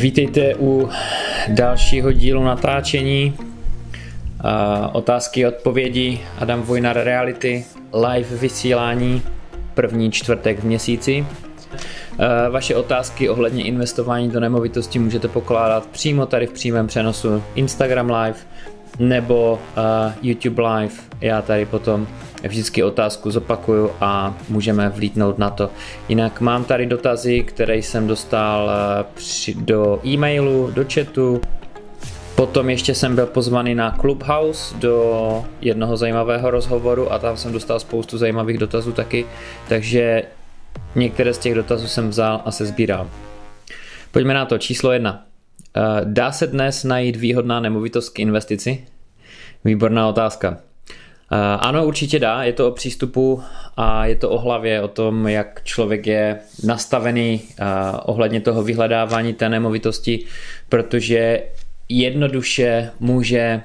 Vítejte u dalšího dílu natáčení. Otázky a odpovědi Adam Vojnar Reality live vysílání první čtvrtek v měsíci. Vaše otázky ohledně investování do nemovitosti můžete pokládat přímo tady v přímém přenosu Instagram live nebo YouTube live. Já tady potom vždycky otázku zopakuju a můžeme vlítnout na to. Jinak mám tady dotazy, které jsem dostal eh, do e-mailu, do chatu. Potom ještě jsem byl pozvaný na Clubhouse do jednoho zajímavého rozhovoru a tam jsem dostal spoustu zajímavých dotazů taky, takže některé z těch dotazů jsem vzal a se sbíral. Pojďme na to, číslo jedna. Eh, dá se dnes najít výhodná nemovitost k investici? Výborná otázka. Eh, ano, určitě dá, je to o přístupu a je to o hlavě, o tom, jak člověk je nastavený eh, ohledně toho vyhledávání té nemovitosti, protože jednoduše může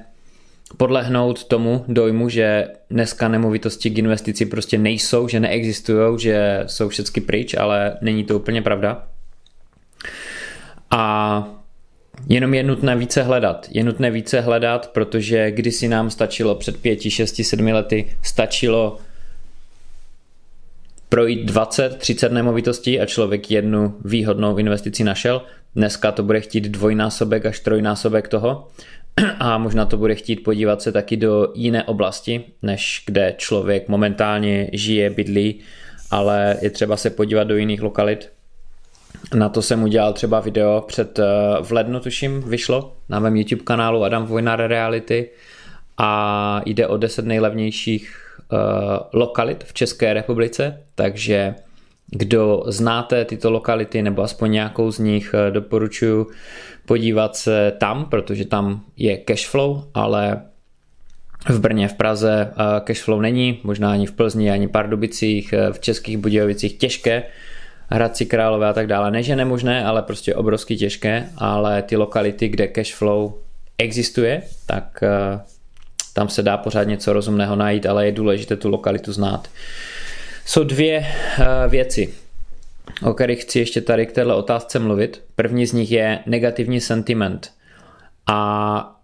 podlehnout tomu dojmu, že dneska nemovitosti k investici prostě nejsou, že neexistují, že jsou všechny pryč, ale není to úplně pravda. A Jenom je nutné více hledat. Je nutné více hledat, protože kdysi nám stačilo před pěti, šesti, sedmi lety, stačilo projít 20, 30 nemovitostí a člověk jednu výhodnou investici našel. Dneska to bude chtít dvojnásobek až trojnásobek toho a možná to bude chtít podívat se taky do jiné oblasti, než kde člověk momentálně žije, bydlí, ale je třeba se podívat do jiných lokalit na to jsem udělal třeba video před, eh, v lednu tuším, vyšlo na mém YouTube kanálu Adam Vojnar Reality a jde o 10 nejlevnějších uh, lokalit v České republice, takže kdo znáte tyto lokality nebo aspoň nějakou z nich, eh, doporučuji podívat se tam, protože tam je cashflow, ale v Brně, v Praze cashflow není, možná ani v Plzni, ani Pardubicích, v Českých Budějovicích těžké Hradci Králové a tak dále. Ne, že nemožné, ale prostě obrovsky těžké, ale ty lokality, kde cash flow existuje, tak uh, tam se dá pořád něco rozumného najít, ale je důležité tu lokalitu znát. Jsou dvě uh, věci, o kterých chci ještě tady k této otázce mluvit. První z nich je negativní sentiment. A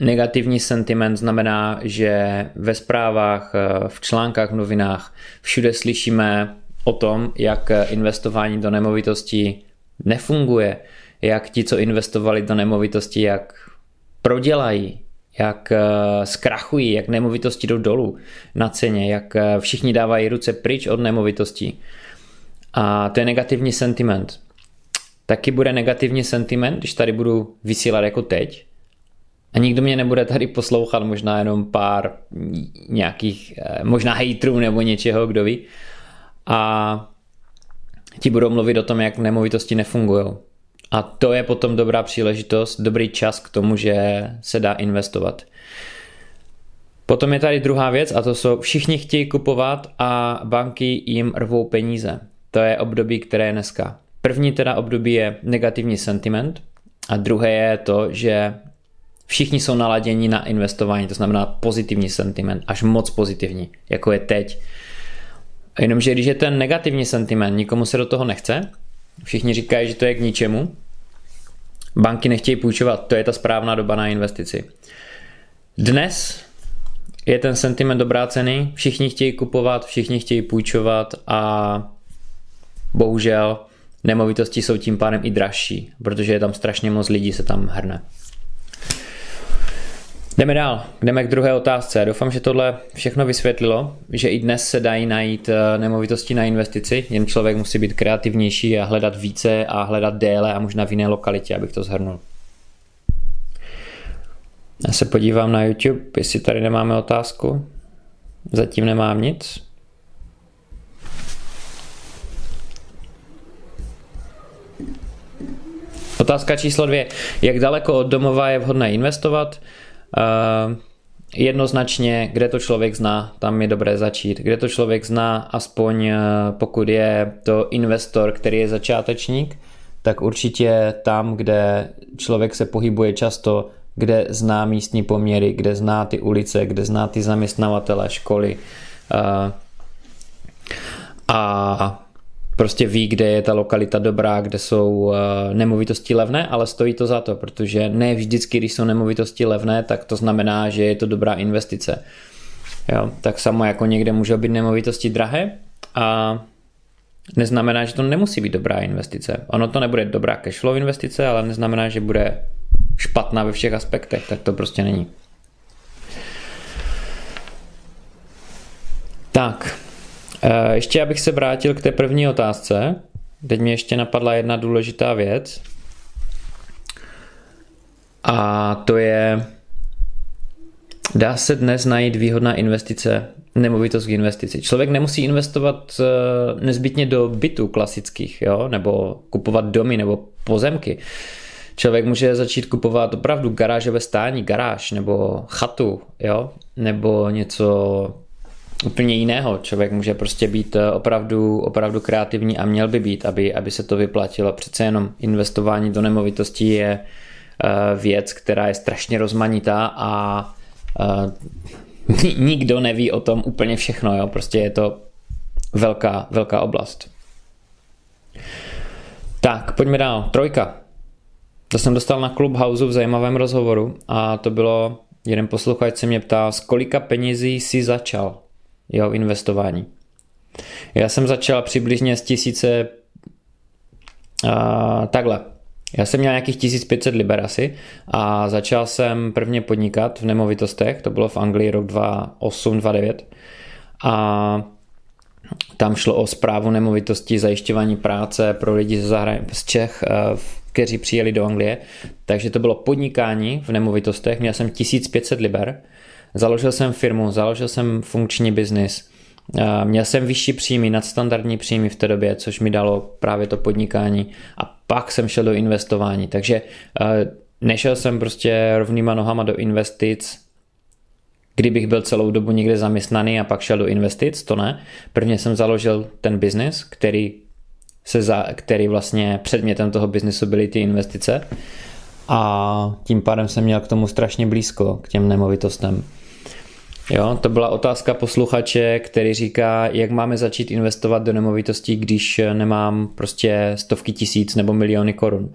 Negativní sentiment znamená, že ve zprávách, eh, v článkách v novinách všude slyšíme o tom, jak investování do nemovitostí nefunguje, jak ti, co investovali do nemovitosti, jak prodělají, jak eh, zkrachují, jak nemovitosti jdou dolů na ceně, jak eh, všichni dávají ruce pryč od nemovitostí. A to je negativní sentiment. Taky bude negativní sentiment, když tady budu vysílat jako teď. A nikdo mě nebude tady poslouchat, možná jenom pár nějakých, eh, možná hejtrů nebo něčeho, kdo ví a ti budou mluvit o tom, jak nemovitosti nefungují. A to je potom dobrá příležitost, dobrý čas k tomu, že se dá investovat. Potom je tady druhá věc a to jsou všichni chtějí kupovat a banky jim rvou peníze. To je období, které je dneska. První teda období je negativní sentiment a druhé je to, že všichni jsou naladěni na investování, to znamená pozitivní sentiment, až moc pozitivní, jako je teď. Jenomže když je ten negativní sentiment, nikomu se do toho nechce, všichni říkají, že to je k ničemu, banky nechtějí půjčovat, to je ta správná doba na investici. Dnes je ten sentiment obrácený, všichni chtějí kupovat, všichni chtějí půjčovat a bohužel nemovitosti jsou tím pádem i dražší, protože je tam strašně moc lidí se tam hrne. Jdeme dál, jdeme k druhé otázce. Doufám, že tohle všechno vysvětlilo, že i dnes se dají najít eh, nemovitosti na investici, jen člověk musí být kreativnější a hledat více a hledat déle a možná v jiné lokalitě, abych to zhrnul. Já se podívám na YouTube, jestli tady nemáme otázku. Zatím nemám nic. Otázka číslo dvě. Jak daleko od domova je vhodné investovat? Uh, jednoznačně, kde to člověk zná, tam je dobré začít. Kde to člověk zná, aspoň eh, pokud je to investor, který je začátečník, tak určitě tam, kde člověk se pohybuje často, kde zná místní poměry, kde zná ty ulice, kde zná ty zaměstnavatele, školy. Uh, a prostě ví, kde je ta lokalita dobrá, kde jsou eh, nemovitosti levné, ale stojí to za to, protože ne vždycky, když jsou nemovitosti levné, tak to znamená, že je to dobrá investice. Jo, tak samo jako někde může být nemovitosti drahé a neznamená, že to nemusí být dobrá investice. Ono to nebude dobrá cashflow investice, ale neznamená, že bude špatná ve všech aspektech, tak to prostě není. Tak, ještě abych se vrátil k té první otázce. Teď mě ještě napadla jedna důležitá věc. A to je, dá se dnes najít výhodná investice, nemovitost k investici. Člověk nemusí investovat eh, nezbytně do bytů klasických, jo? nebo kupovat domy nebo pozemky. Člověk může začít kupovat opravdu garážové stání, garáž nebo chatu, jo? nebo něco úplně jiného. Člověk může prostě být eh, opravdu, opravdu kreativní a měl by být, aby, aby se to vyplatilo. Přece jenom investování do nemovitostí je eh, věc, která je strašně rozmanitá a eh, nikdo neví o tom úplně všechno. Jo? Prostě je to velká, velká oblast. Tak, pojďme dál. Trojka. To jsem dostal na Clubhouse v zajímavém rozhovoru a to bylo, jeden posluchač se mě ptal, z kolika penězí si začal jeho investování. Já jsem začal přibližně z tisíce a, takhle. Já jsem měl nějakých 1500 liber asi a začal jsem prvně podnikat v nemovitostech, to bylo v Anglii rok 2008-2009 a tam šlo o zprávu nemovitostí, zajišťování práce pro lidi z, zahrani- z Čech, kteří přijeli do Anglie. Takže to bylo podnikání v nemovitostech, měl jsem 1500 liber Založil jsem firmu, založil jsem funkční biznis, měl jsem vyšší příjmy, nadstandardní příjmy v té době, což mi dalo právě to podnikání a pak jsem šel do investování. Takže nešel jsem prostě rovnýma nohama do investic, kdybych byl celou dobu někde zaměstnaný a pak šel do investic, to ne. Prvně jsem založil ten biznis, který, se za, který vlastně předmětem toho biznesu byly ty investice a tím pádem jsem měl k tomu strašně blízko, k těm nemovitostem. Jo, to byla otázka posluchače, který říká, jak máme začít investovat do nemovitostí, když nemám prostě stovky tisíc nebo miliony korun.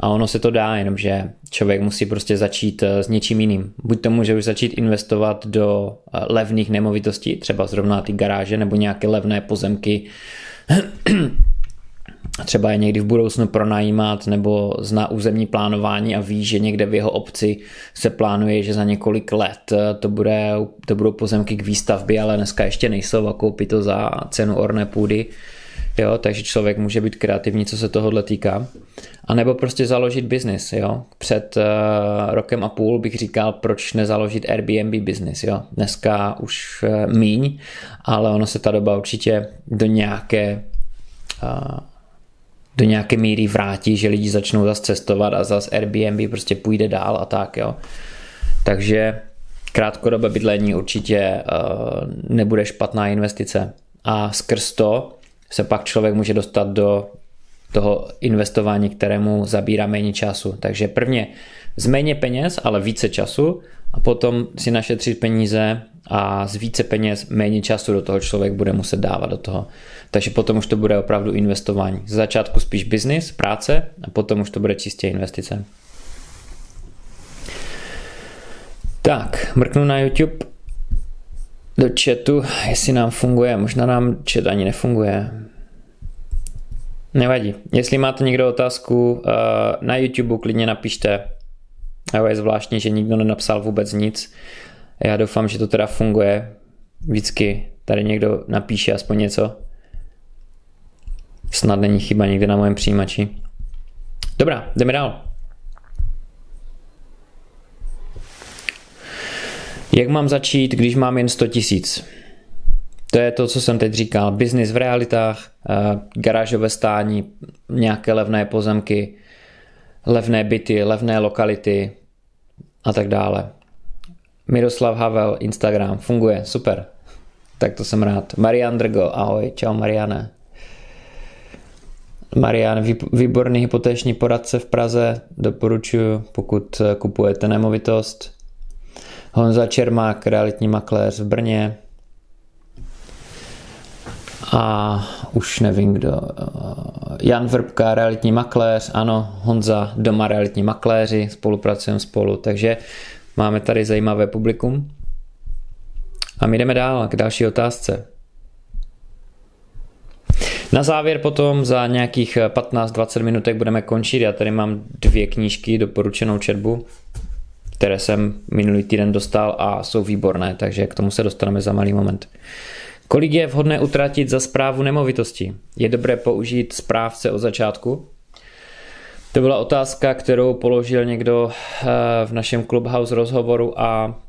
A ono se to dá, jenomže člověk musí prostě začít eh, s něčím jiným. Buď to může už začít investovat do eh, levných nemovitostí, třeba zrovna ty garáže nebo nějaké levné pozemky, třeba je někdy v budoucnu pronajímat nebo zná územní plánování a ví, že někde v jeho obci se plánuje, že za několik let eh, to, bude, to budou pozemky k výstavbě, ale dneska ještě nejsou a koupí to za cenu orné půdy. Jo, takže člověk může být kreativní, co se tohohle týká. A nebo prostě založit biznis. Jo. Před uh, rokem a půl bych říkal, proč nezaložit Airbnb biznis. Jo. Dneska už uh, míň, ale ono se ta doba určitě do nějaké uh, do nějaké míry vrátí, že lidi začnou zase cestovat a zase Airbnb prostě půjde dál a tak, jo. Takže krátkodobé bydlení určitě uh, nebude špatná investice. A skrz to se pak člověk může dostat do toho investování, kterému zabírá méně času. Takže prvně z méně peněz, ale více času a potom si našetřit peníze a z více peněz méně času do toho člověk bude muset dávat do toho. Takže potom už to bude opravdu investování. Z začátku spíš business, práce a potom už to bude čistě investice. Tak, mrknu na YouTube do chatu, jestli nám funguje. Možná nám chat ani nefunguje. Nevadí. Jestli máte někdo otázku eh, na YouTube, klidně napište. A je zvláštní, že nikdo nenapsal vůbec nic. Já doufám, že to teda funguje. Vždycky tady někdo napíše aspoň něco. Snad není chyba někde na mém přijímači. Dobrá, jdeme dál. Jak mám začít, když mám jen 100 tisíc? To je to, co jsem teď říkal. Business v realitách, eh, garážové stání, nějaké levné pozemky, levné byty, levné lokality a tak dále. Miroslav Havel, Instagram, funguje, super. Tak to jsem rád. Marian Drgo, ahoj, čau Mariane. Marian, výborný hypotéční poradce v Praze, doporučuji, pokud kupujete nemovitost. Honza Čermák, realitní makléř v Brně. a už nevím kdo. Jan Vrbka, realitní makléř, ano, Honza, doma realitní makléři, spolupracujeme spolu, takže máme tady zajímavé publikum. A my jdeme dál k další otázce. Na závěr potom za nějakých 15-20 minutek budeme končit. Já tady mám dvě knížky doporučenou četbu, které jsem minulý týden dostal a jsou výborné, takže k tomu se dostaneme za malý moment. Kolik je vhodné utratit za zprávu nemovitosti? Je dobré použít správce od začátku? To byla otázka, kterou položil někdo eh, v našem Clubhouse rozhovoru a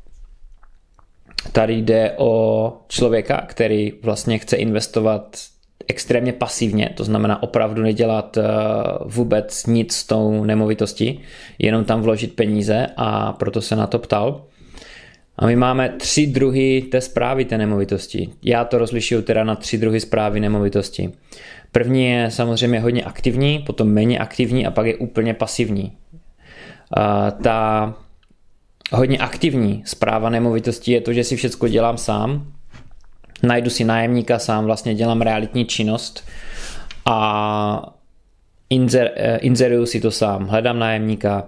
tady jde o člověka, který vlastně chce investovat extrémně pasivně, to znamená opravdu nedělat eh, vůbec nic s tou nemovitostí, jenom tam vložit peníze a proto se na to ptal. A my máme tři druhy té zprávy té nemovitosti. Já to rozlišuju teda na tři druhy zprávy nemovitosti. První je samozřejmě hodně aktivní, potom méně aktivní a pak je úplně pasivní. Ta hodně aktivní zpráva nemovitosti je to, že si všechno dělám sám, najdu si nájemníka sám, vlastně dělám realitní činnost a inzer, eh, inzeruju si to sám, hledám nájemníka,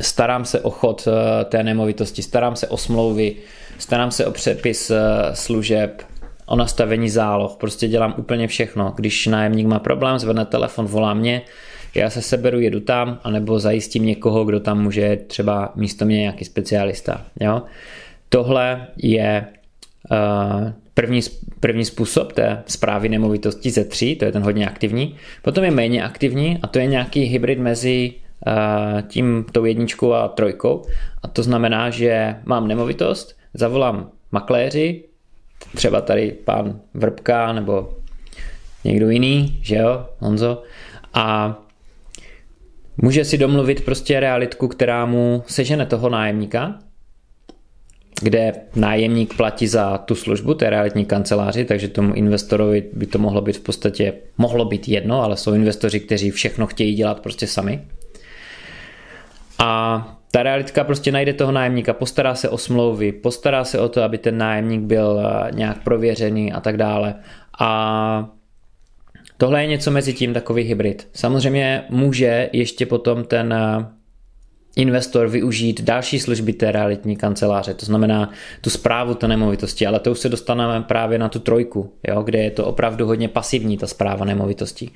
starám se o chod eh, té nemovitosti, starám se o smlouvy, starám se o přepis eh, služeb, o nastavení záloh, prostě dělám úplně všechno. Když nájemník má problém, zvedne telefon, volá mě, já se seberu, jedu tam, anebo zajistím někoho, kdo tam může třeba místo mě nějaký specialista. Jo? Tohle je uh, první, první způsob té zprávy nemovitosti ze tří, to je ten hodně aktivní. Potom je méně aktivní a to je nějaký hybrid mezi tím tou jedničkou a trojkou. A to znamená, že mám nemovitost, zavolám makléři, třeba tady pán Vrbka nebo někdo jiný, že jo, Honzo, a může si domluvit prostě realitku, která mu sežene toho nájemníka, kde nájemník platí za tu službu té realitní kanceláři, takže tomu investorovi by to mohlo být v podstatě, mohlo být jedno, ale jsou investoři, kteří všechno chtějí dělat prostě sami. A ta realitka prostě najde toho nájemníka, postará se o smlouvy, postará se o to, aby ten nájemník byl eh, nějak prověřený a tak dále. A tohle je něco mezi tím takový hybrid. Samozřejmě může ještě potom ten eh, investor využít další služby té realitní kanceláře, to znamená tu zprávu té nemovitosti, ale to už se dostaneme právě na tu trojku, jo, kde je to opravdu hodně pasivní ta zpráva nemovitostí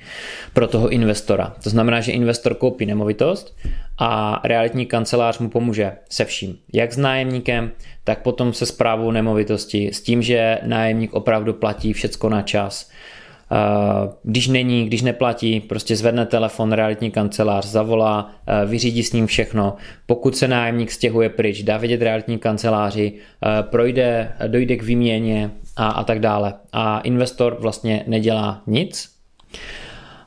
pro toho investora. To znamená, že investor koupí nemovitost a realitní kancelář mu pomůže se vším, jak s nájemníkem, tak potom se zprávou nemovitosti, s tím, že nájemník opravdu platí všecko na čas, když není, když neplatí, prostě zvedne telefon, realitní kancelář, zavolá, vyřídí s ním všechno. Pokud se nájemník stěhuje pryč, dá vědět realitní kanceláři, projde, dojde k výměně a, a tak dále. A investor vlastně nedělá nic,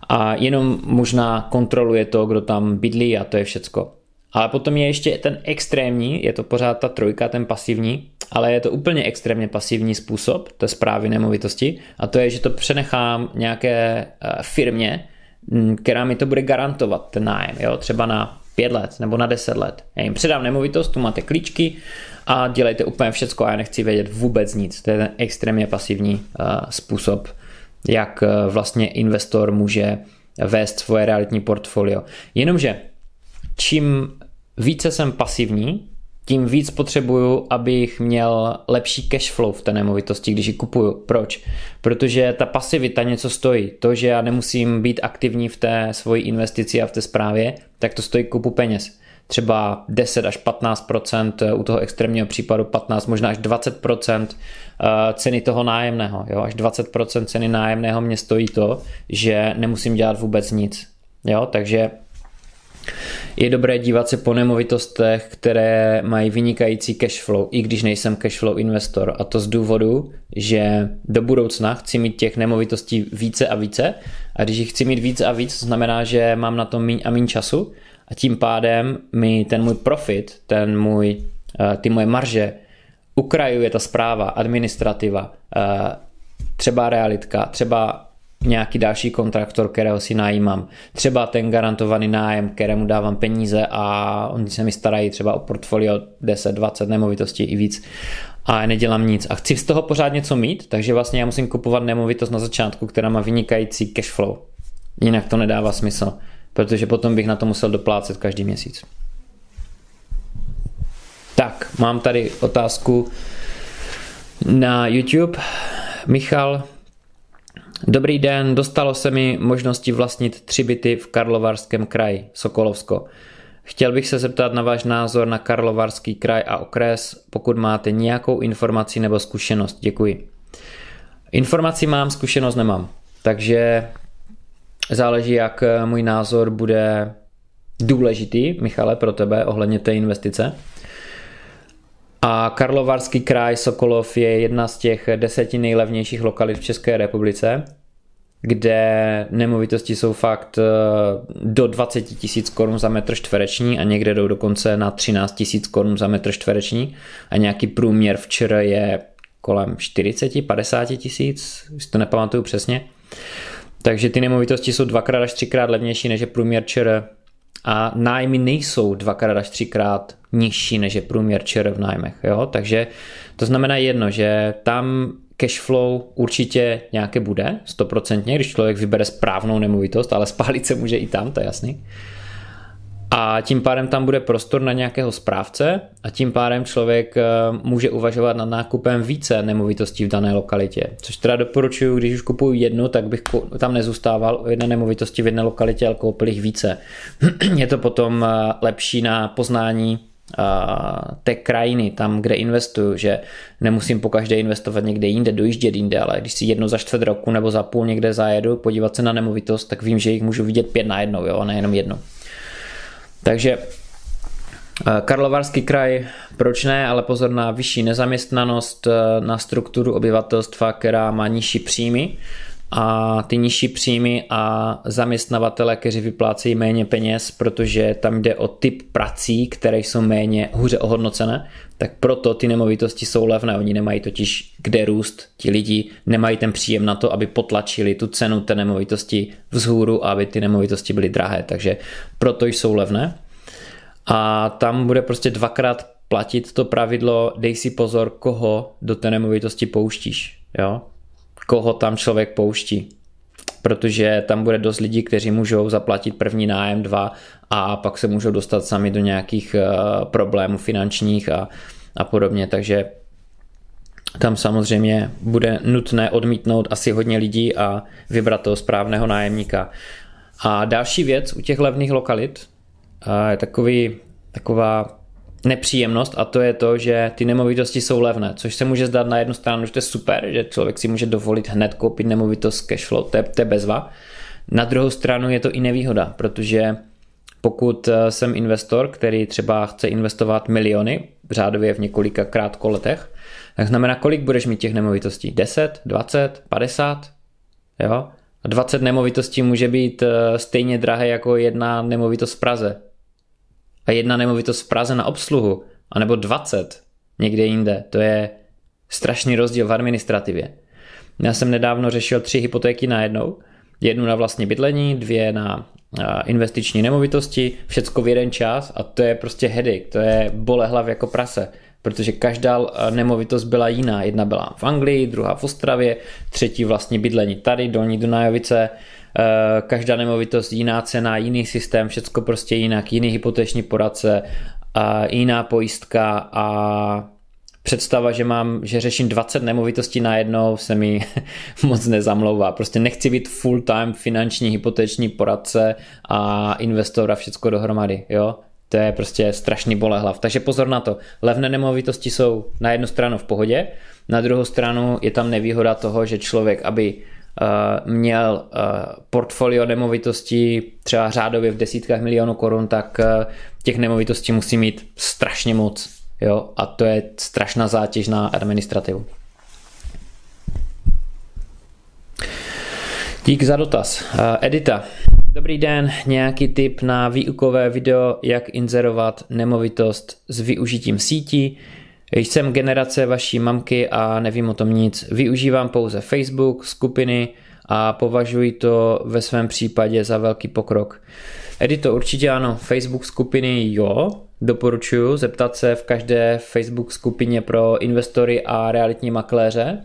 a jenom možná kontroluje to, kdo tam bydlí a to je všecko. Ale potom je ještě ten extrémní, je to pořád ta trojka, ten pasivní, ale je to úplně extrémně pasivní způsob té zprávy nemovitosti a to je, že to přenechám nějaké eh, firmě, která mi to bude garantovat, ten nájem, jo? třeba na pět let nebo na deset let. Já jim předám nemovitost, tu máte klíčky a dělejte úplně všecko a já nechci vědět vůbec nic. To je ten extrémně pasivní uh, způsob, jak uh, vlastně investor může vést svoje realitní portfolio. Jenomže čím více jsem pasivní, tím víc potřebuju, abych měl lepší cash flow v té nemovitosti, když ji kupuju. Proč? Protože ta pasivita něco stojí. To, že já nemusím být aktivní v té svoji investici a v té správě, tak to stojí kupu peněz. Třeba 10 až 15% u toho extrémního případu 15, možná až 20 eh, ceny toho nájemného. Jo? Až 20% ceny nájemného mě stojí to, že nemusím dělat vůbec nic. Jo? Takže je dobré dívat se po nemovitostech, které mají vynikající cash flow, i když nejsem cash flow investor. A to z důvodu, že do budoucna chci mít těch nemovitostí více a více. A když jich chci mít více a víc, to znamená, že mám na to míň a míň času. A tím pádem mi ten můj profit, ten můj, eh, ty moje marže ukrajuje ta zpráva, administrativa, eh, třeba realitka, třeba nějaký další kontraktor, kterého si najímám. Třeba ten garantovaný nájem, kterému dávám peníze a oni se mi starají třeba o portfolio 10, 20 nemovitostí i víc a nedělám nic. A chci z toho pořád něco mít, takže vlastně já musím kupovat nemovitost na začátku, která má vynikající cash flow. Jinak to nedává smysl, protože potom bych na to musel doplácet každý měsíc. Tak, mám tady otázku na YouTube. Michal, Dobrý den, dostalo se mi možnosti vlastnit tři byty v Karlovarském kraji, Sokolovsko. Chtěl bych se zeptat na váš názor na Karlovarský kraj a okres, pokud máte nějakou informaci nebo zkušenost. Děkuji. Informaci mám, zkušenost nemám. Takže záleží, jak můj názor bude důležitý, Michale, pro tebe ohledně té investice. A Karlovarský kraj Sokolov je jedna z těch deseti nejlevnějších lokalit v České republice, kde nemovitosti jsou fakt eh, do 20 tisíc korun za metr čtvereční a někde jdou dokonce na 13 tisíc korun za metr čtvereční a nějaký průměr včera je kolem 40-50 tisíc, si to nepamatuju přesně. Takže ty nemovitosti jsou dvakrát až třikrát levnější než je průměr ČR a nájmy nejsou dvakrát až třikrát nižší než je průměr ČR v nájmech. Jo? Takže to znamená jedno, že tam cash flow určitě nějaké bude, stoprocentně, když člověk vybere správnou nemovitost, ale spálit se může i tam, to je jasný a tím pádem tam bude prostor na nějakého správce a tím pádem člověk eh, může uvažovat nad nákupem více nemovitostí v dané lokalitě. Což teda doporučuji, když už kupuju jednu, tak bych tam nezůstával o jedné nemovitosti v jedné lokalitě, ale koupil jich více. Je to potom eh, lepší na poznání eh, té krajiny, tam, kde investuju, že nemusím po každé investovat někde jinde, dojíždět jinde, ale když si jedno za čtvrt roku nebo za půl někde zajedu, podívat se na nemovitost, tak vím, že jich můžu vidět pět na jednou, jo, a nejenom jedno. Takže eh, Karlovarský kraj, proč ne, ale pozor na vyšší nezaměstnanost, eh, na strukturu obyvatelstva, která má nižší příjmy a ty nižší příjmy a zaměstnavatele, kteří vyplácejí méně peněz, protože tam jde o typ prací, které jsou méně hůře ohodnocené, tak proto ty nemovitosti jsou levné. Oni nemají totiž kde růst, ti lidi nemají ten příjem na to, aby potlačili tu cenu té nemovitosti vzhůru a aby ty nemovitosti byly drahé, takže proto jsou levné. A tam bude prostě dvakrát platit to pravidlo, dej si pozor, koho do té nemovitosti pouštíš. Jo? Koho tam člověk pouští. Protože tam bude dost lidí, kteří můžou zaplatit první nájem, dva a pak se můžou dostat sami do nějakých eh, problémů finančních a, a podobně. Takže tam samozřejmě bude nutné odmítnout asi hodně lidí a vybrat toho správného nájemníka. A další věc u těch levných lokalit eh, je takový, taková nepříjemnost a to je to, že ty nemovitosti jsou levné, což se může zdát na jednu stranu, že to je super, že člověk si může dovolit hned koupit nemovitost s cashflow, to je, to je bezva. Na druhou stranu je to i nevýhoda, protože pokud eh, jsem investor, který třeba chce investovat miliony, řádově v několika krátkoletech, tak znamená, kolik budeš mít těch nemovitostí? 10, 20, 50? Jo? A 20 nemovitostí může být eh, stejně drahé jako jedna nemovitost v Praze a jedna nemovitost v Praze na obsluhu, anebo 20 někde jinde, to je strašný rozdíl v administrativě. Já jsem nedávno řešil tři hypotéky na jednou, jednu na vlastní bydlení, dvě na investiční nemovitosti, všecko v jeden čas a to je prostě headache, to je bolehlav jako prase, protože každá nemovitost byla jiná. Jedna byla v Anglii, druhá v Ostravě, třetí vlastní bydlení tady, Dolní Dunajovice, Eh, každá nemovitost jiná cena, jiný systém, všecko prostě jinak, jiný hypoteční poradce, jiná pojistka a představa, že mám, že řeším 20 nemovitostí najednou se mi moc nezamlouvá. Prostě nechci být full time finanční hypoteční poradce a investor a všecko dohromady, jo. To je prostě strašný bolehlav. Takže pozor na to. Levné nemovitosti jsou na jednu stranu v pohodě, na druhou stranu je tam nevýhoda toho, že člověk, aby Eh, měl eh, portfolio nemovitostí třeba řádově v desítkách milionů korun, tak eh, těch nemovitostí musí mít strašně moc. Jo? A to je strašná zátěž na administrativu. Dík za dotaz. Edita. Dobrý den, nějaký tip na výukové video, jak inzerovat nemovitost s využitím sítí. Jsem generace vaší mamky a nevím o tom nic. Využívám pouze Facebook, skupiny a považuji to ve svém případě za velký pokrok. Edito určitě ano, Facebook skupiny jo, doporučuji zeptat se v každé Facebook skupině pro investory a realitní makléře,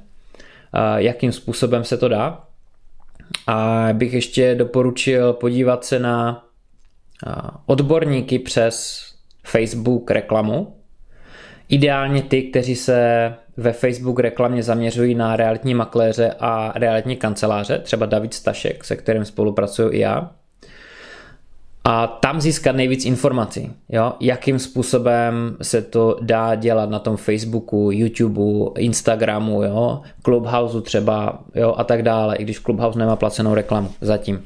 jakým způsobem se to dá. A bych ještě doporučil podívat se na odborníky přes Facebook reklamu. Ideálně ty, kteří se ve Facebook reklamě zaměřují na realitní makléře a realitní kanceláře, třeba David Stašek, se kterým spolupracuju i já. A tam získat nejvíc informací, jo? jakým způsobem se to dá dělat na tom Facebooku, YouTubeu, Instagramu, jo? Clubhouse třeba jo? a tak dále, i když Clubhouse nemá placenou reklamu zatím.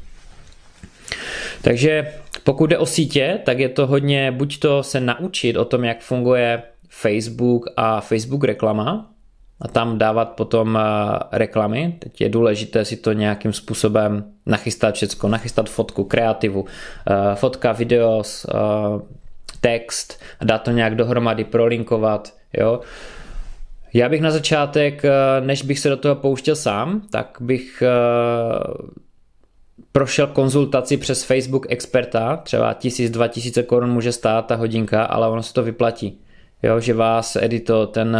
Takže pokud jde o sítě, tak je to hodně buď to se naučit o tom, jak funguje Facebook a Facebook reklama a tam dávat potom eh, reklamy. Teď je důležité si to nějakým způsobem nachystat všecko, nachystat fotku, kreativu, eh, fotka, videos, eh, text, dát to nějak dohromady, prolinkovat, jo. Já bych na začátek, než bych se do toho pouštěl sám, tak bych prošel konzultaci přes Facebook experta, třeba 1000-2000 korun může stát ta hodinka, ale ono se to vyplatí. Jo, že vás edito, ten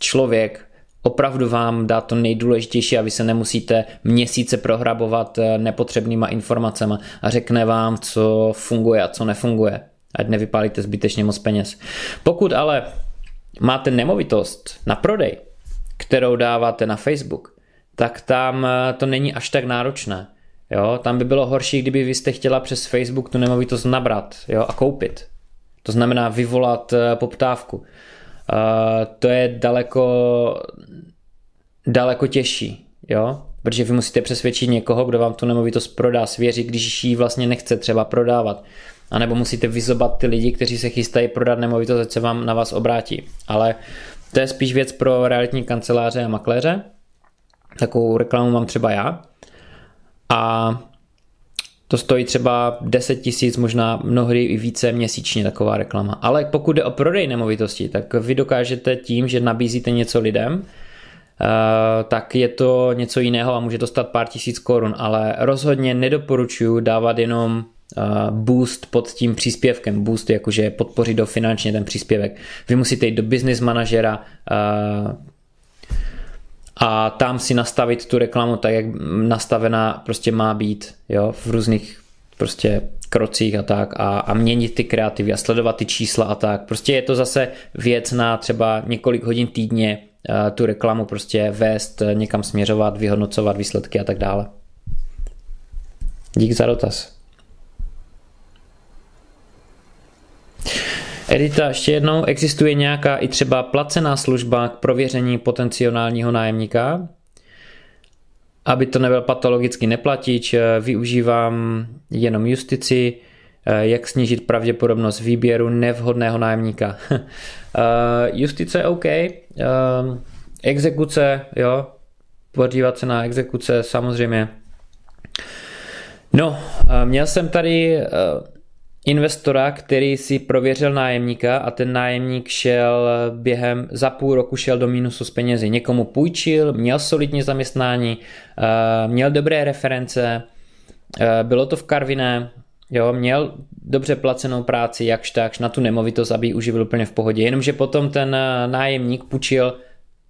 člověk opravdu vám dá to nejdůležitější a vy se nemusíte měsíce prohrabovat eh, nepotřebnýma informacemi a řekne vám, co funguje a co nefunguje. Ať nevypálíte zbytečně moc peněz. Pokud ale máte nemovitost na prodej, kterou dáváte na Facebook, tak tam eh, to není až tak náročné. Jo, tam by bylo horší, kdyby vy jste chtěla přes Facebook tu nemovitost nabrat jo, a koupit. To znamená vyvolat eh, poptávku. To je daleko, daleko těžší, jo? protože vy musíte přesvědčit někoho, kdo vám tu nemovitost prodá, svěří, když ji vlastně nechce třeba prodávat. A nebo musíte vyzobat ty lidi, kteří se chystají prodat nemovitost, ať se vám na vás obrátí. Ale to je spíš věc pro realitní kanceláře a makléře. Takovou reklamu mám třeba já a to stojí třeba 10 tisíc, možná mnohdy i více měsíčně taková reklama. Ale pokud jde o prodej nemovitosti, tak vy dokážete tím, že nabízíte něco lidem, eh, tak je to něco jiného a může to stát pár tisíc korun, ale rozhodně nedoporučuji dávat jenom eh, boost pod tím příspěvkem. Boost jakože podpořit do finančně ten příspěvek. Vy musíte jít do business manažera, eh, a tam si nastavit tu reklamu tak, jak nastavená prostě má být, jo, v různých prostě krocích a tak a, a měnit ty kreativy a sledovat ty čísla a tak. Prostě je to zase věc na třeba několik hodin týdně uh, tu reklamu prostě vést, někam směřovat, vyhodnocovat výsledky a tak dále. Dík za dotaz. Edita, ještě jednou, existuje nějaká i třeba placená služba k prověření potenciálního nájemníka? Aby to nebyl patologicky neplatič, využívám jenom justici, jak snížit pravděpodobnost výběru nevhodného nájemníka. Justice je OK, exekuce, jo, podívat se na exekuce samozřejmě. No, měl jsem tady investora, který si prověřil nájemníka a ten nájemník šel během za půl roku šel do mínusu s penězi. Někomu půjčil, měl solidní zaměstnání, eh, měl dobré reference, eh, bylo to v Karviné, jo, měl dobře placenou práci, jakž takž, na tu nemovitost, aby ji uživil úplně v pohodě. Jenomže potom ten eh, nájemník půjčil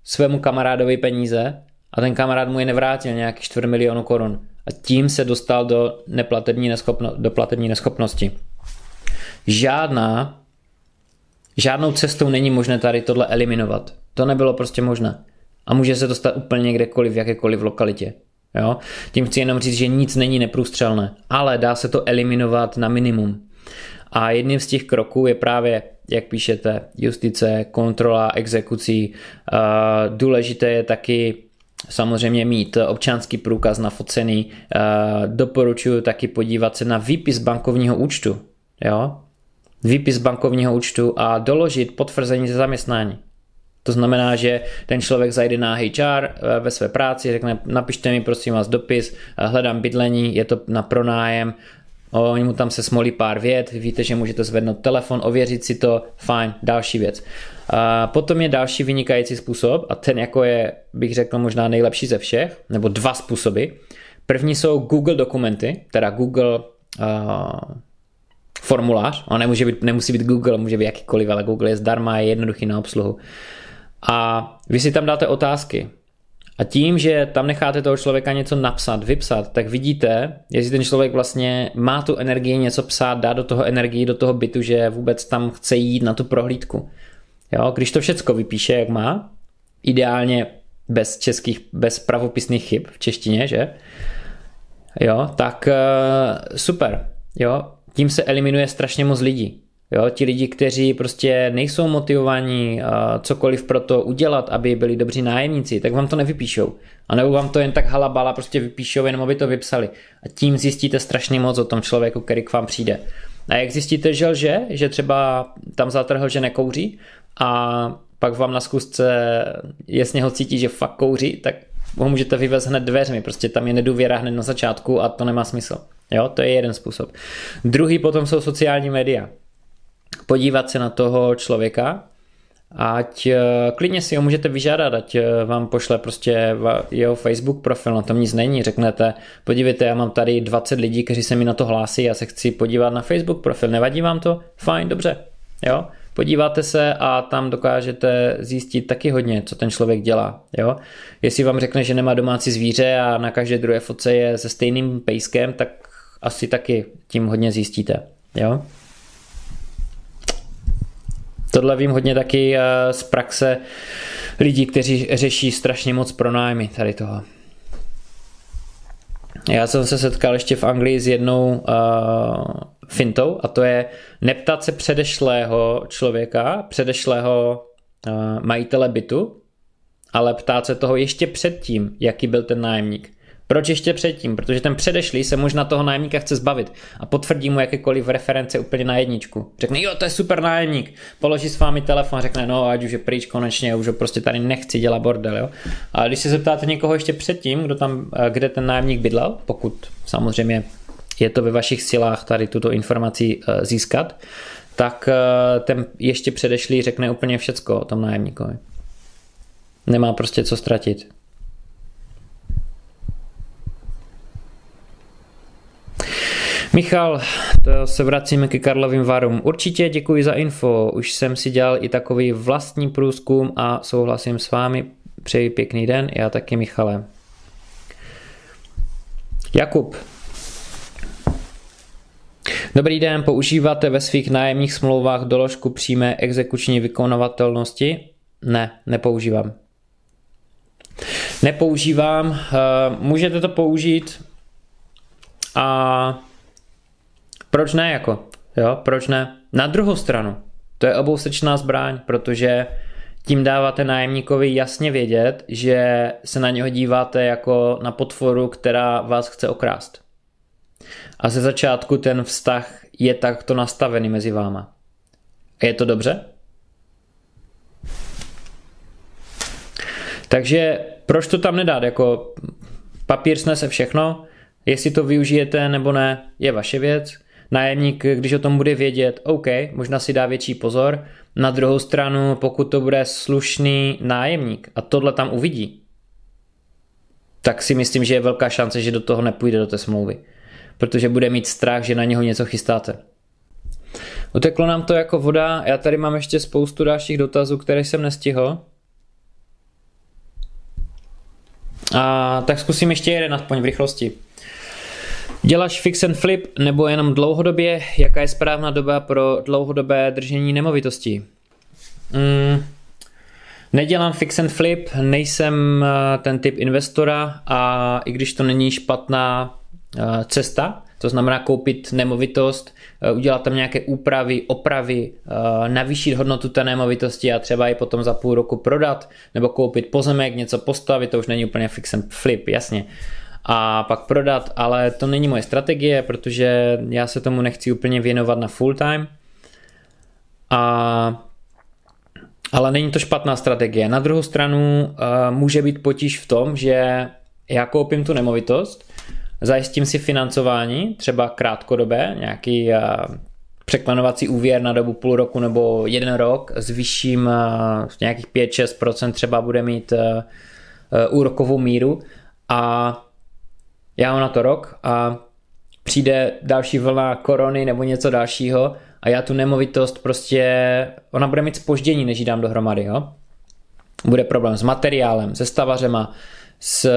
svému kamarádovi peníze a ten kamarád mu je nevrátil nějaký čtvrt milionu korun. A tím se dostal do, neplatební neschopno, do platební neschopnosti žádná, žádnou cestou není možné tady tohle eliminovat. To nebylo prostě možné. A může se dostat úplně kdekoliv, v jakékoliv lokalitě. Jo? Tím chci jenom říct, že nic není neprůstřelné, ale dá se to eliminovat na minimum. A jedním z těch kroků je právě, jak píšete, justice, kontrola exekucí. Důležité je taky samozřejmě mít občanský průkaz nafocený. Doporučuji taky podívat se na výpis bankovního účtu. Jo? Výpis bankovního účtu a doložit potvrzení ze zaměstnání. To znamená, že ten člověk zajde na HR eh, ve své práci, řekne, napište mi prosím vás dopis, eh, hledám bydlení, je to na pronájem, oni mu tam se smolí pár vět, víte, že můžete zvednout telefon, ověřit si to, fajn, další věc. A potom je další vynikající způsob a ten jako je, bych řekl, možná nejlepší ze všech, nebo dva způsoby. První jsou Google dokumenty, teda Google uh, formulář, on nemůže být, nemusí být Google, může být jakýkoliv, ale Google je zdarma, je jednoduchý na obsluhu. A vy si tam dáte otázky. A tím, že tam necháte toho člověka něco napsat, vypsat, tak vidíte, jestli ten člověk vlastně má tu energii něco psát, dá do toho energii, do toho bytu, že vůbec tam chce jít na tu prohlídku. Jo, když to všecko vypíše, jak má, ideálně bez českých, bez pravopisných chyb v češtině, že? Jo, tak uh, super. Jo, tím se eliminuje strašně moc lidí. Jo, ti lidi, kteří prostě nejsou motivovaní cokoliv pro to udělat, aby byli dobří nájemníci, tak vám to nevypíšou. A nebo vám to jen tak halabala prostě vypíšou, jenom aby to vypsali. A tím zjistíte strašně moc o tom člověku, který k vám přijde. A jak zjistíte, že lže, že třeba tam zatrhl, že nekouří a pak vám na zkusce jasně ho cítí, že fakt kouří, tak ho můžete vyvést hned dveřmi, prostě tam je nedůvěra hned na začátku a to nemá smysl. Jo, to je jeden způsob. Druhý potom jsou sociální média. Podívat se na toho člověka, ať eh, klidně si ho můžete vyžádat, ať eh, vám pošle prostě jeho Facebook profil, na tom nic není, řeknete, podívejte, já mám tady 20 lidí, kteří se mi na to hlásí, já se chci podívat na Facebook profil, nevadí vám to? Fajn, dobře, jo, podíváte se a tam dokážete zjistit taky hodně, co ten člověk dělá. Jo? Jestli vám řekne, že nemá domácí zvíře a na každé druhé foce je se stejným pejskem, tak asi taky tím hodně zjistíte. Jo? Tohle vím hodně taky eh, z praxe lidí, kteří řeší strašně moc pronájmy tady toho. Já jsem se setkal ještě v Anglii s jednou uh, fintou a to je neptat se předešlého člověka, předešlého uh, majitele bytu, ale ptát se toho ještě předtím, jaký byl ten nájemník. Proč ještě předtím? Protože ten předešlý se možná toho nájemníka chce zbavit a potvrdí mu jakékoliv reference úplně na jedničku. Řekne, jo, to je super nájemník. Položí s vámi telefon řekne, no, ať už je pryč konečně, už ho prostě tady nechci dělat bordel. Jo? A když se zeptáte někoho ještě předtím, kdo tam, eh, kde ten nájemník bydlel, pokud samozřejmě je to ve vašich silách tady tuto informaci eh, získat, tak eh, ten ještě předešlý řekne úplně všecko o tom nájemníkovi. Nemá prostě co ztratit. Michal, to se vracíme ke Karlovým varům. Určitě děkuji za info. Už jsem si dělal i takový vlastní průzkum a souhlasím s vámi. Přeji pěkný den, já taky Michale. Jakub. Dobrý den, používáte ve svých nájemních smlouvách doložku přímé exekuční vykonavatelnosti? Ne, nepoužívám. Nepoužívám, eh, můžete to použít a proč ne jako? Jo, proč ne? Na druhou stranu, to je obousečná zbraň, protože tím dáváte nájemníkovi jasně vědět, že se na něho díváte jako na potvoru, která vás chce okrást. A ze začátku ten vztah je takto nastavený mezi váma. A je to dobře? Takže proč to tam nedát? Jako papír snese všechno, jestli to využijete nebo ne, je vaše věc. Nájemník, když o tom bude vědět, OK, možná si dá větší pozor. Na druhou stranu, pokud to bude slušný nájemník a tohle tam uvidí, tak si myslím, že je velká šance, že do toho nepůjde do té smlouvy. Protože bude mít strach, že na něho něco chystáte. Uteklo nám to jako voda, já tady mám ještě spoustu dalších dotazů, které jsem nestihl. A tak zkusím ještě jeden aspoň v rychlosti. Děláš fix and flip nebo jenom dlouhodobě? Jaká je správná doba pro dlouhodobé držení nemovitostí? Mm, nedělám fix and flip, nejsem eh, ten typ investora a i když to není špatná cesta, to znamená koupit nemovitost, eh, udělat tam nějaké úpravy, opravy, navýšit hodnotu té nemovitosti a třeba ji potom za půl roku prodat, nebo koupit pozemek, něco postavit, to už není úplně fix and flip, jasně a pak prodat, ale to není moje strategie, protože já se tomu nechci úplně věnovat na full time. A ale není to špatná strategie. Na druhou stranu může být potíž v tom, že já koupím tu nemovitost, zajistím si financování, třeba krátkodobé, nějaký překlenovací úvěr na dobu půl roku nebo jeden rok s vyšším nějakých 5-6% třeba bude mít úrokovou míru a já mám na to rok a přijde další vlna korony nebo něco dalšího a já tu nemovitost prostě, ona bude mít spoždění, než ji dám dohromady, jo. Bude problém s materiálem, se stavařema, s,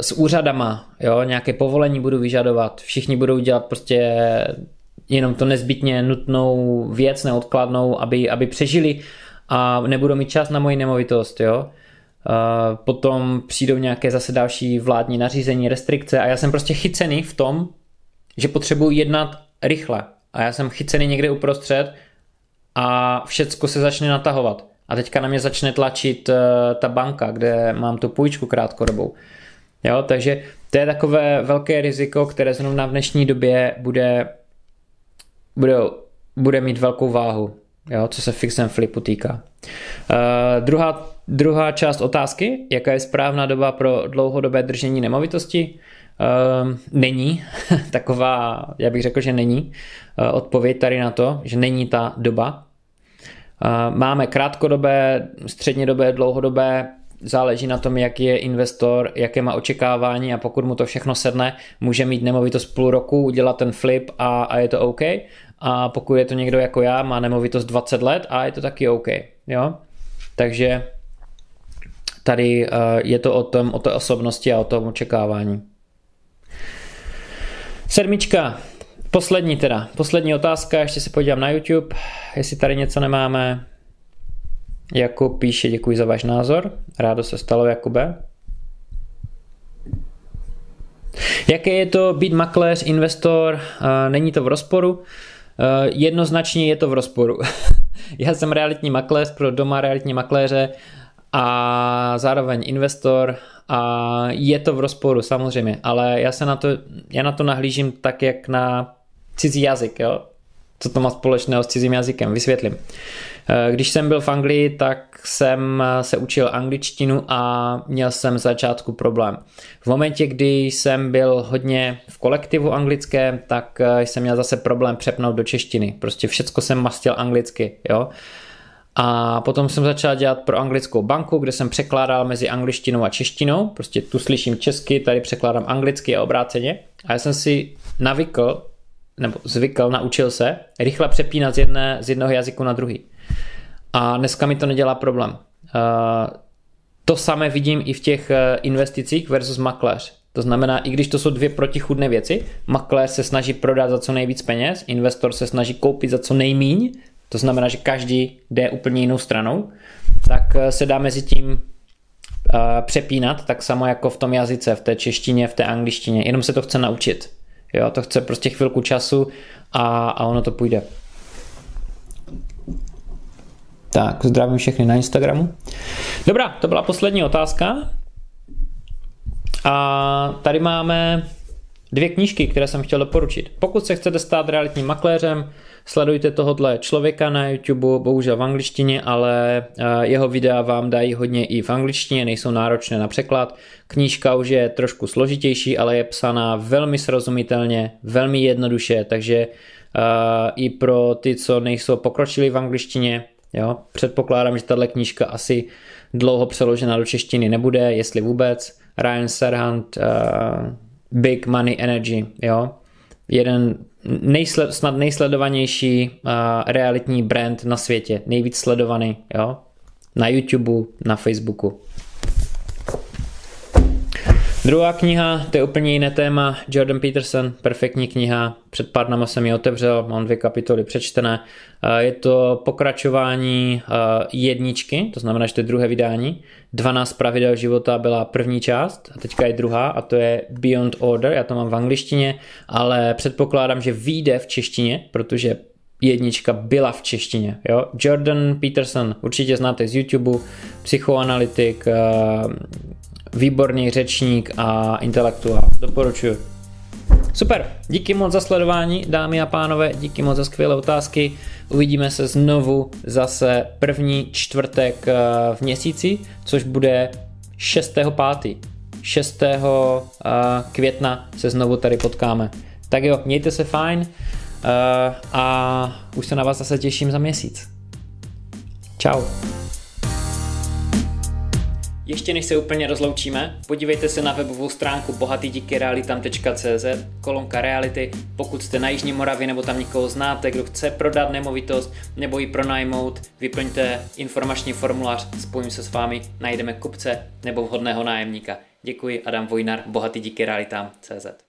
s úřadama, jo, nějaké povolení budu vyžadovat, všichni budou dělat prostě jenom to nezbytně nutnou věc, neodkladnou, aby, aby přežili a nebudou mít čas na moji nemovitost, jo. Potom přijdou nějaké zase další vládní nařízení, restrikce a já jsem prostě chycený v tom, že potřebuji jednat rychle. A já jsem chycený někde uprostřed a všecko se začne natahovat. A teďka na mě začne tlačit uh, ta banka, kde mám tu půjčku krátkodobou. Jo, takže to je takové velké riziko, které zrovna v dnešní době bude, bude, bude mít velkou váhu, jo, co se fix and flipu týká. Uh, druhá, druhá část otázky, jaká je správná doba pro dlouhodobé držení nemovitosti? Uh, není taková, já bych řekl, že není uh, odpověď tady na to, že není ta doba. Uh, máme krátkodobé, střednědobé, dlouhodobé, záleží na tom, jaký je investor, jaké má očekávání a pokud mu to všechno sedne, může mít nemovitost půl roku, udělat ten flip a, a je to OK. A pokud je to někdo jako já, má nemovitost 20 let a je to taky OK. Jo? Takže tady uh, je to o tom, o té osobnosti a o tom očekávání. Sedmička, poslední teda, poslední otázka, ještě se podívám na YouTube, jestli tady něco nemáme. Jakub píše, děkuji za váš názor, rádo se stalo Jakube. Jaké je to být makléř, investor, není to v rozporu? Jednoznačně je to v rozporu. Já jsem realitní makléř pro doma realitní makléře a zároveň investor a je to v rozporu samozřejmě, ale já se na to, já na to nahlížím tak, jak na cizí jazyk, jo? co to má společného s cizím jazykem, vysvětlím. Eh, když jsem byl v Anglii, tak jsem se učil angličtinu a měl jsem začátku problém. V momentě, kdy jsem byl hodně v kolektivu anglickém, tak eh, jsem měl zase problém přepnout do češtiny. Prostě všecko jsem mastil anglicky, jo. A potom jsem začal dělat pro anglickou banku, kde jsem překládal mezi angličtinou a češtinou. Prostě tu slyším česky, tady překládám anglicky a obráceně. A já jsem si navykl, nebo zvykl, naučil se rychle přepínat z, jedné, z jednoho jazyku na druhý. A dneska mi to nedělá problém. Uh, to samé vidím i v těch eh, investicích versus makléř. To znamená, i když to jsou dvě protichudné věci, makléř se snaží prodat za co nejvíc peněz, investor se snaží koupit za co nejmíň, to znamená, že každý jde úplně jinou stranou, tak eh, se dá mezi tím uh, přepínat, tak samo jako v tom jazyce, v té češtině, v té angličtině, jenom se to chce naučit. Jo, to chce prostě chvilku času a, a ono to půjde. Tak, zdravím všechny na Instagramu. Dobrá, to byla poslední otázka. A tady máme dvě knížky, které jsem chtěl doporučit. Pokud se chcete stát realitním makléřem, Sledujte tohohle člověka na YouTube, bohužel v angličtině, ale eh, jeho videa vám dají hodně i v angličtině, nejsou náročné na překlad. Knížka už je trošku složitější, ale je psaná velmi srozumitelně, velmi jednoduše, takže uh, i pro ty, co nejsou pokročili v angličtině, jo, předpokládám, že tahle knížka asi dlouho přeložena do češtiny nebude, jestli vůbec. Ryan Serhant, uh, Big Money Energy, jo, jeden nejsled, snad nejsledovanější uh, realitní brand na světě, nejvíc sledovaný, jo? Na YouTube, na Facebooku. Druhá kniha, to je úplně jiné téma, Jordan Peterson, perfektní kniha, před pár dnama jsem ji otevřel, mám dvě kapitoly přečtené. Je to pokračování jedničky, to znamená, že to je druhé vydání. 12 pravidel života byla první část a teďka je druhá a to je Beyond Order, já to mám v angličtině, ale předpokládám, že vyjde v češtině, protože jednička byla v češtině. Jo? Jordan Peterson, určitě znáte z YouTube, psychoanalytik, výborný řečník a intelektuál. Doporučuji. Super, díky moc za sledování, dámy a pánové, díky moc za skvělé otázky. Uvidíme se znovu zase první čtvrtek eh, v měsíci, což bude 6.5. 6. května se znovu tady potkáme. Tak jo, mějte se fajn a už se na vás zase těším za měsíc. Ciao. Ještě než se úplně rozloučíme, podívejte se na webovou stránku bohatydíkyrealitam.cz, kolonka reality. Pokud jste na Jižní Moravě nebo tam někoho znáte, kdo chce prodat nemovitost nebo ji pronajmout, vyplňte informační formulář, spojím se s vámi, najdeme kupce nebo vhodného nájemníka. Děkuji, Adam Vojnar, bohatydíkyrealitam.cz.